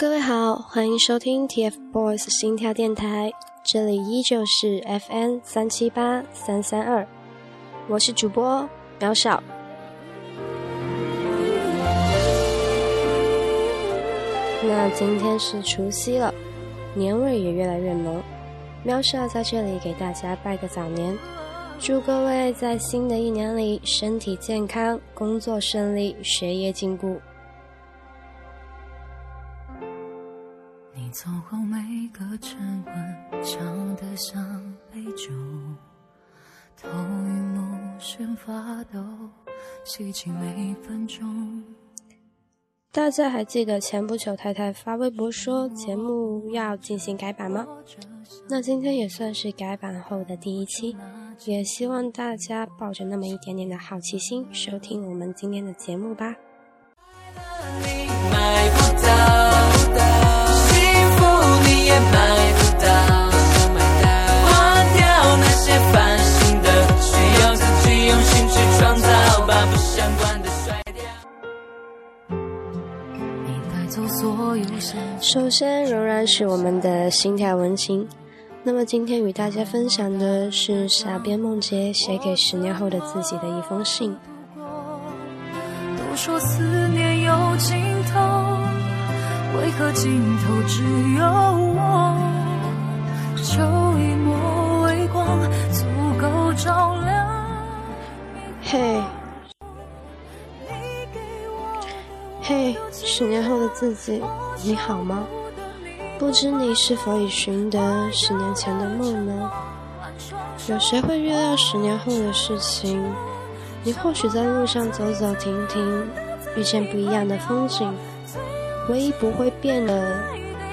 各位好，欢迎收听 TFBOYS 心跳电台，这里依旧是 FN 三七八三三二，我是主播苗少。那今天是除夕了，年味也越来越浓，喵少在这里给大家拜个早年，祝各位在新的一年里身体健康，工作顺利，学业进步。走后每个晨昏，唱得像杯酒，头晕目眩发抖，吸气每分钟。大家还记得前不久太太发微博说节目要进行改版吗？那今天也算是改版后的第一期，也希望大家抱着那么一点点的好奇心收听我们今天的节目吧。首先仍然是我们的心跳文情。那么今天与大家分享的是傻编梦洁写给十年后的自己的一封信。都说思念有尽头，为何尽头只有我？就一抹微光，足够照亮。嘿。嘿，十年后的自己，你好吗？不知你是否已寻得十年前的梦呢？有谁会预料十年后的事情？你或许在路上走走停停，遇见不一样的风景。唯一不会变的，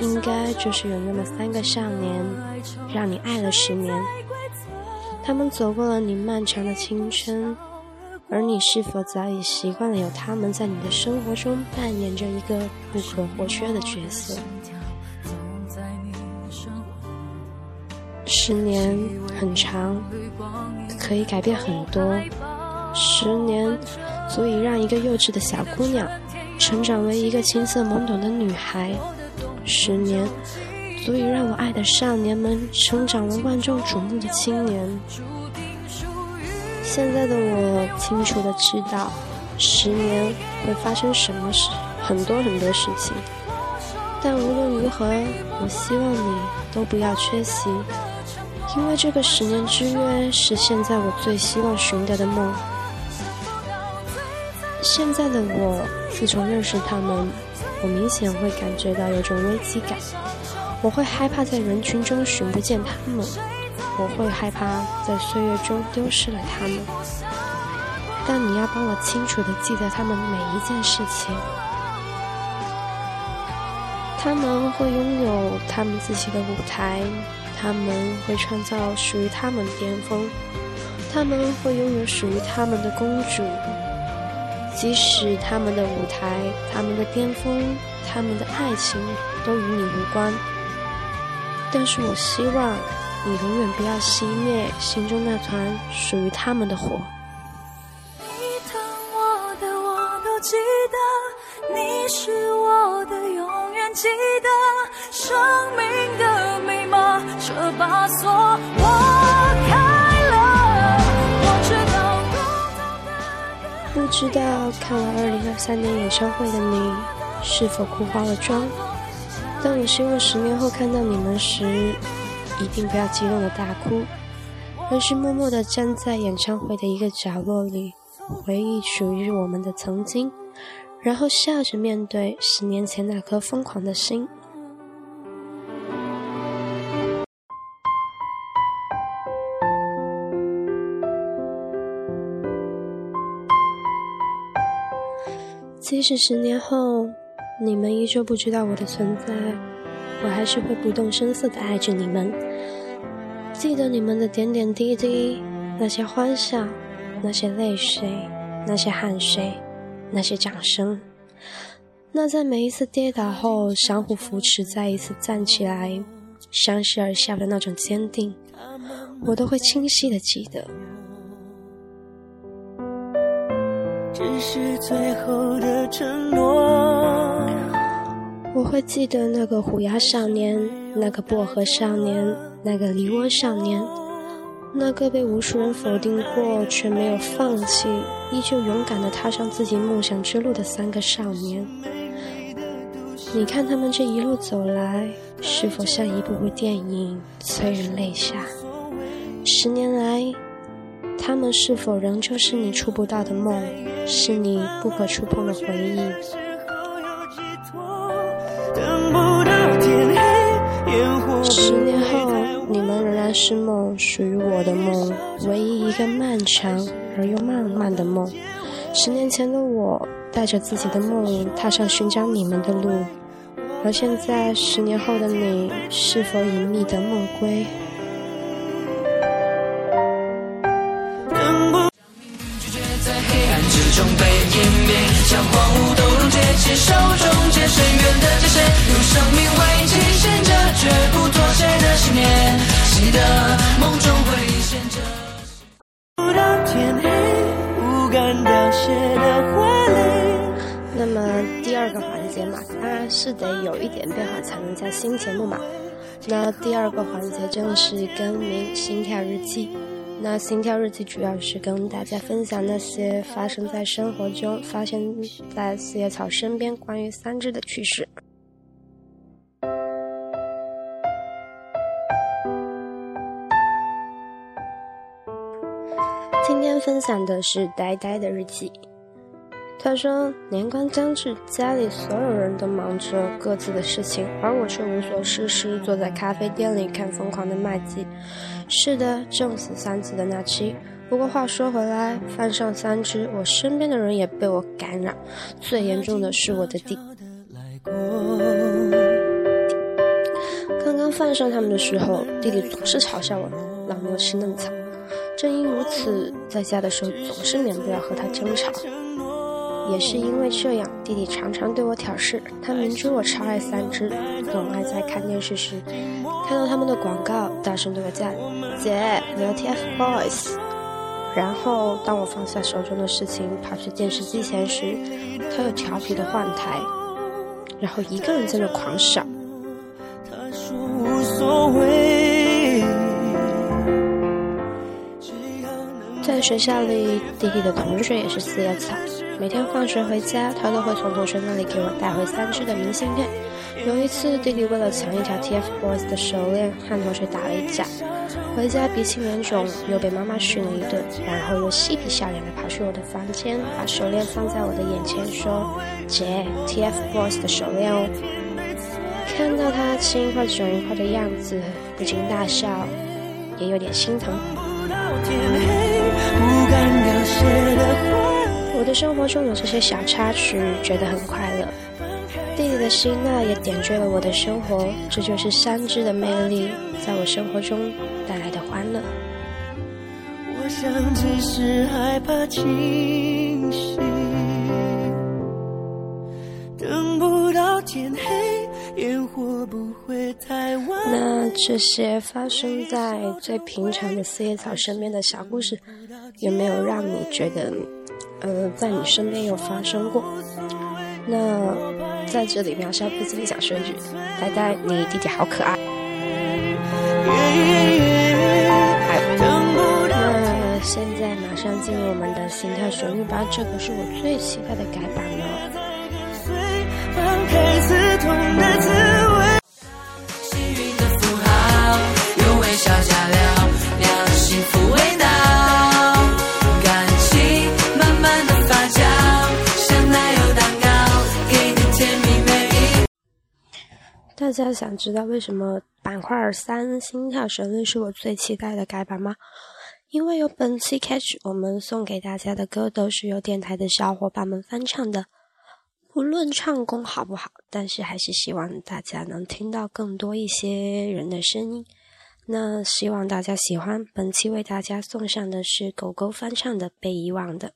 应该就是有那么三个少年，让你爱了十年。他们走过了你漫长的青春。而你是否早已习惯了有他们在你的生活中扮演着一个不可或缺的角色？十年很长，可以改变很多。十年足以让一个幼稚的小姑娘成长为一个青涩懵懂的女孩。十年足以让我爱的少年们成长为万众瞩目的青年。现在的我清楚的知道，十年会发生什么事，很多很多事情。但无论如何，我希望你都不要缺席，因为这个十年之约是现在我最希望寻得的梦。现在的我，自从认识他们，我明显会感觉到有种危机感，我会害怕在人群中寻不见他们。我会害怕在岁月中丢失了他们，但你要帮我清楚的记得他们每一件事情。他们会拥有他们自己的舞台，他们会创造属于他们的巅峰，他们会拥有属于他们的公主。即使他们的舞台、他们的巅峰、他们的爱情都与你无关，但是我希望。你永远不要熄灭心中那团属于他们的火。你疼我的我都记得，你是我的永远记得。生命的密码，这把锁我开了。我知道不知道看完二零二三年演唱会的你，是否哭花了妆？但我希望十年后看到你们时。一定不要激动的大哭，而是默默的站在演唱会的一个角落里，回忆属于我们的曾经，然后笑着面对十年前那颗疯狂的心。即使十年后，你们依旧不知道我的存在。我还是会不动声色的爱着你们，记得你们的点点滴滴，那些欢笑，那些泪水，那些汗水，那些掌声，那在每一次跌倒后相互扶持，再一次站起来，相视而笑的那种坚定，我都会清晰的记得。只是最后的承诺。我会记得那个虎牙少年，那个薄荷少年，那个梨涡少年，那个被无数人否定过却没有放弃，依旧勇敢地踏上自己梦想之路的三个少年。你看他们这一路走来，是否像一部部电影，催人泪下？十年来，他们是否仍旧是你触不到的梦，是你不可触碰的回忆？十年后，你们仍然是梦，属于我的梦，唯一一个漫长而又漫漫的梦。十年前的我，带着自己的梦，踏上寻找你们的路，而现在，十年后的你，是否已觅得梦归？那么第二个环节嘛，当然是得有一点变化才能叫新节目嘛。那第二个环节正是更名《心跳日记》。那《心跳日记》主要是跟大家分享那些发生在生活中、发生在四叶草身边关于三只的趣事。今天分享的是呆呆的日记。他说：“年关将至，家里所有人都忙着各自的事情，而我却无所事事，坐在咖啡店里看《疯狂的麦基》。是的，正死三次的那期。不过话说回来，犯上三只，我身边的人也被我感染。最严重的是我的弟。刚刚犯上他们的时候，弟弟总是嘲笑我老牛吃嫩草。正因如此，在家的时候总是免不了和他争吵。”也是因为这样，弟弟常常对我挑事。他明知我超爱三只，总爱在看电视时看到他们的广告，大声对我叫：“姐，我要 TFBOYS。”然后当我放下手中的事情，跑去电视机前时，他又调皮的换台，然后一个人在那狂笑。他说无所谓在学校里，弟弟的同学也是四叶草。每天放学回家，他都会从同学那里给我带回三只的明信片。有一次，弟弟为了抢一条 TFBOYS 的手链，和同学打了一架，回家鼻青脸肿，又被妈妈训了一顿，然后又嬉皮笑脸的跑去我的房间，把手链放在我的眼前，说：“姐，TFBOYS 的手链哦。”看到他青一块肿一块的样子，不禁大笑，也有点心疼。我的生活中有这些小插曲，觉得很快乐。弟弟的心呢，也点缀了我的生活，这就是山只的魅力，在我生活中带来的欢乐。我想只是害怕清醒，等不到天黑，烟火不会太晚。那这些发生在最平常的四叶草身边的小故事，有没有让你觉得？呃，在你身边有发生过。那在这里，苗少不禁想说一句：呆呆，你弟弟好可爱。那现在马上进入我们的心跳旋律吧，这个是我最期待的改版了。大家想知道为什么板块三心跳旋律是我最期待的改版吗？因为有本期 catch，我们送给大家的歌都是由电台的小伙伴们翻唱的，不论唱功好不好，但是还是希望大家能听到更多一些人的声音。那希望大家喜欢本期为大家送上的是狗狗翻唱的《被遗忘的》。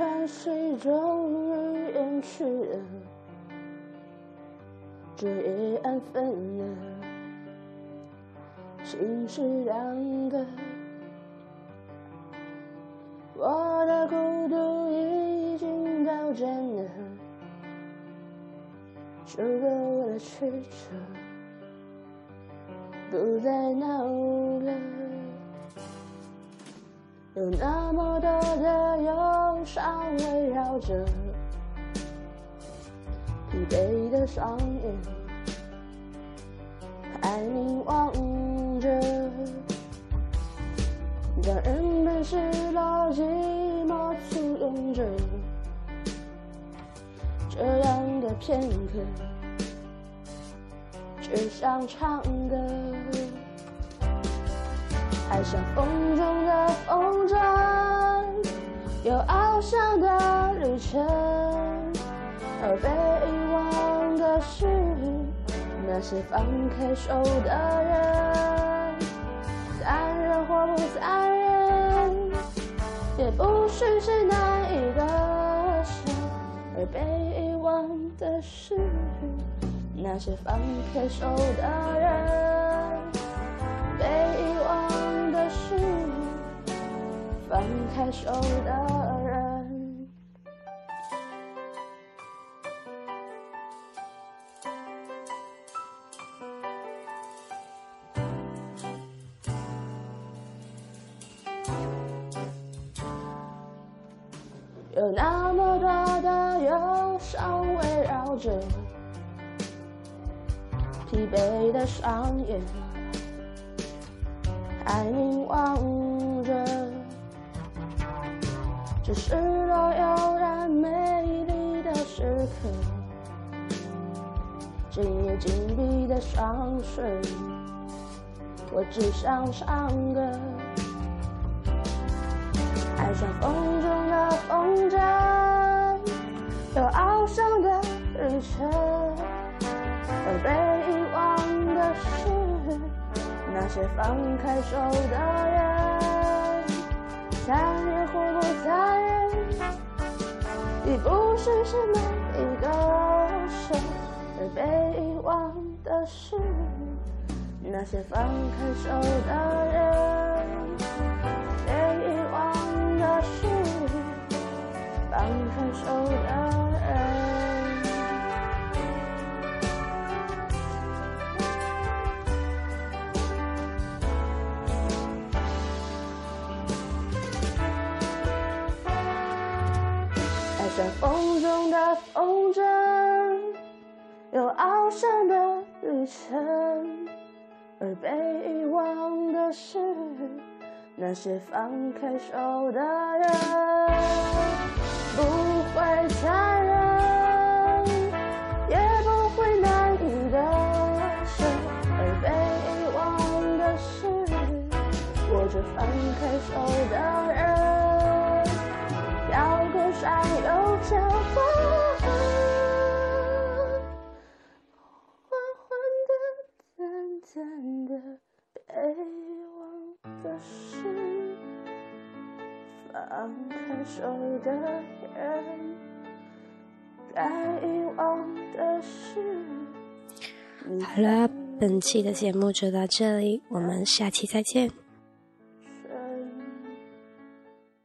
的喘息终于远去了，这夜安分了，心是两个。我的孤独已经到站了，收割我的曲折，不再闹了。有那么多的忧上围绕着，疲惫的双眼还凝望着，让人们失落寂寞簇拥着，这样的片刻，只想唱歌。爱像风中的风筝，有翱翔的旅程，而被遗忘的是那些放开手的人。残忍或不残忍，也不是谁难以割舍，而被遗忘的是那些放开手的人。被遗忘的。是放开手的着疲惫的双眼。还凝望着这失落悠然美丽的时刻，今夜紧闭的双唇，我只想唱歌。爱像那些放开手的人，残忍或不残忍，已不是什么一个人，而被遗忘的是那些放开手旅程，而被遗忘的是那些放开手的人。不会残忍，也不会难以割舍，而被遗忘的是握着放开手的人。山有着风，放开手的人，该遗忘的事。好了，本期的节目就到这里，我们下期再见。